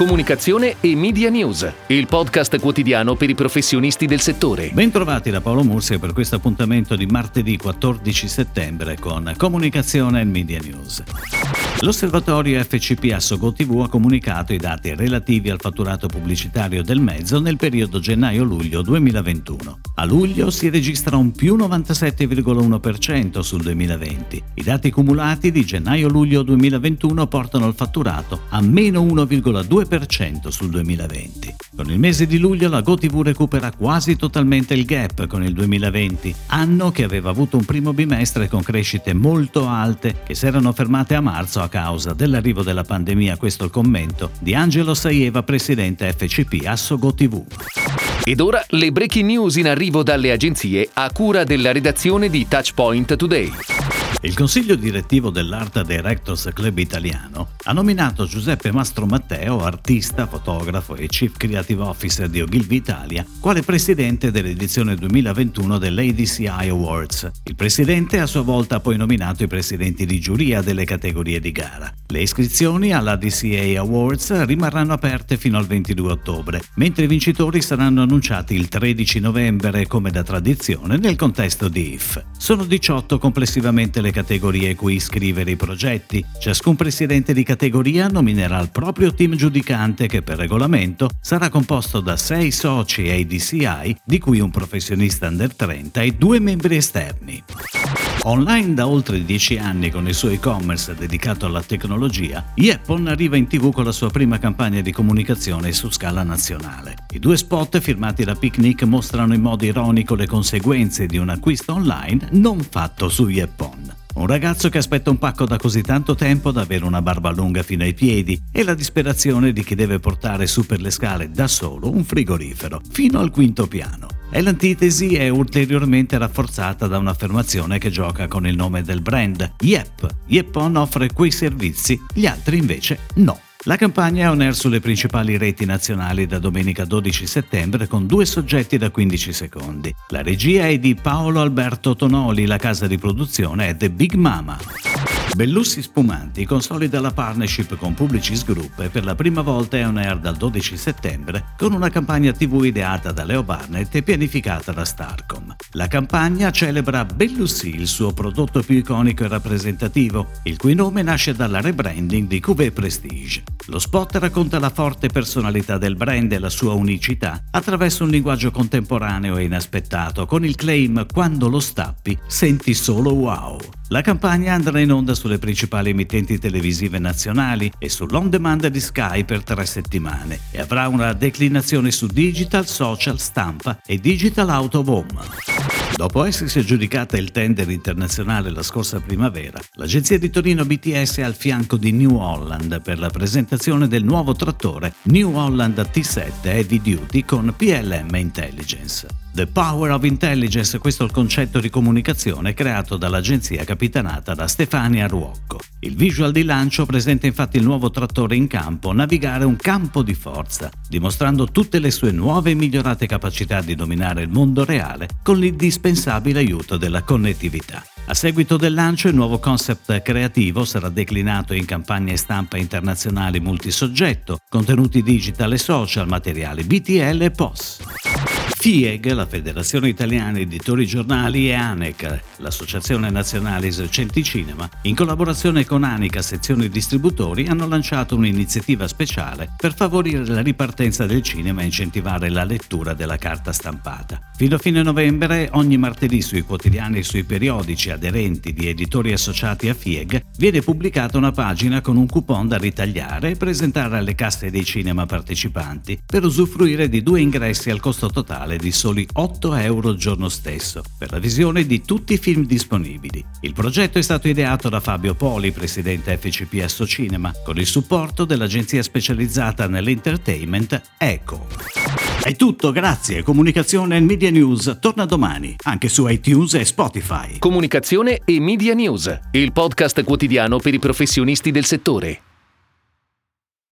Comunicazione e Media News, il podcast quotidiano per i professionisti del settore. Bentrovati da Paolo Mursia per questo appuntamento di martedì 14 settembre con Comunicazione e Media News. L'osservatorio FCP Assogo TV ha comunicato i dati relativi al fatturato pubblicitario del mezzo nel periodo gennaio-luglio 2021. A luglio si registra un più 97,1% sul 2020. I dati cumulati di gennaio-luglio 2021 portano il fatturato a meno 1,2% sul 2020. Con il mese di luglio la GoTV recupera quasi totalmente il gap con il 2020, anno che aveva avuto un primo bimestre con crescite molto alte che si erano fermate a marzo a causa dell'arrivo della pandemia. Questo è il commento di Angelo Saieva, presidente FCP Asso GoTV. Ed ora le breaking news in arrivo dalle agenzie a cura della redazione di Touchpoint Today. Il consiglio direttivo dell'Art Directors Club Italiano ha nominato Giuseppe Mastro Matteo, artista, fotografo e Chief Creative Officer di Ogilvy Italia, quale presidente dell'edizione 2021 dell'ADCI Awards. Il presidente a sua volta ha poi nominato i presidenti di giuria delle categorie di gara. Le iscrizioni all'ADCA Awards rimarranno aperte fino al 22 ottobre, mentre i vincitori saranno annunciati il 13 novembre come da tradizione nel contesto di IF. Sono 18 complessivamente le le categorie cui iscrivere i progetti. Ciascun presidente di categoria nominerà il proprio team giudicante che per regolamento sarà composto da 6 soci ADCI, di cui un professionista under 30 e due membri esterni. Online da oltre 10 anni con il suo e-commerce dedicato alla tecnologia, Yeppon arriva in tv con la sua prima campagna di comunicazione su scala nazionale. I due spot firmati da Picnic mostrano in modo ironico le conseguenze di un acquisto online non fatto su Yeppon. Un ragazzo che aspetta un pacco da così tanto tempo da avere una barba lunga fino ai piedi e la disperazione di chi deve portare su per le scale da solo un frigorifero fino al quinto piano. E l'antitesi è ulteriormente rafforzata da un'affermazione che gioca con il nome del brand. Yep, Yeppon offre quei servizi, gli altri invece no. La campagna è on air sulle principali reti nazionali da domenica 12 settembre con due soggetti da 15 secondi. La regia è di Paolo Alberto Tonoli, la casa di produzione è The Big Mama. Bellussi Spumanti consolida la partnership con Publicis Group e per la prima volta è on air dal 12 settembre con una campagna TV ideata da Leo Barnett e pianificata da Starcom. La campagna celebra Bellussi, il suo prodotto più iconico e rappresentativo, il cui nome nasce dalla rebranding di Cuvée Prestige. Lo spot racconta la forte personalità del brand e la sua unicità attraverso un linguaggio contemporaneo e inaspettato, con il claim Quando lo stappi senti solo wow. La campagna andrà in onda sulle principali emittenti televisive nazionali e sull'on demand di Sky per tre settimane e avrà una declinazione su digital, social, stampa e digital out of home. Dopo essersi aggiudicata il tender internazionale la scorsa primavera, l'agenzia di Torino BTS è al fianco di New Holland per la presentazione del nuovo trattore New Holland T7 Heavy Duty con PLM Intelligence. The Power of Intelligence, questo è il concetto di comunicazione creato dall'agenzia capitanata da Stefania Ruocco. Il visual di lancio presenta infatti il nuovo trattore in campo navigare un campo di forza, dimostrando tutte le sue nuove e migliorate capacità di dominare il mondo reale con l'indispensabile aiuto della connettività. A seguito del lancio il nuovo concept creativo sarà declinato in campagne stampa internazionali multisoggetto, contenuti digital e social, materiali BTL e POS. FIEG, la Federazione Italiana Editori Giornali e ANEC, l'Associazione Nazionale Esercenti Cinema, in collaborazione con ANICA Sezioni Distributori hanno lanciato un'iniziativa speciale per favorire la ripartenza del cinema e incentivare la lettura della carta stampata. Fino a fine novembre, ogni martedì sui quotidiani e sui periodici aderenti di editori associati a FIEG viene pubblicata una pagina con un coupon da ritagliare e presentare alle casse dei cinema partecipanti per usufruire di due ingressi al costo totale totale di soli 8 euro il giorno stesso per la visione di tutti i film disponibili. Il progetto è stato ideato da Fabio Poli, presidente FCP Asso Cinema, con il supporto dell'agenzia specializzata nell'entertainment ECO. È tutto, grazie. Comunicazione e Media News torna domani, anche su iTunes e Spotify. Comunicazione e Media News, il podcast quotidiano per i professionisti del settore.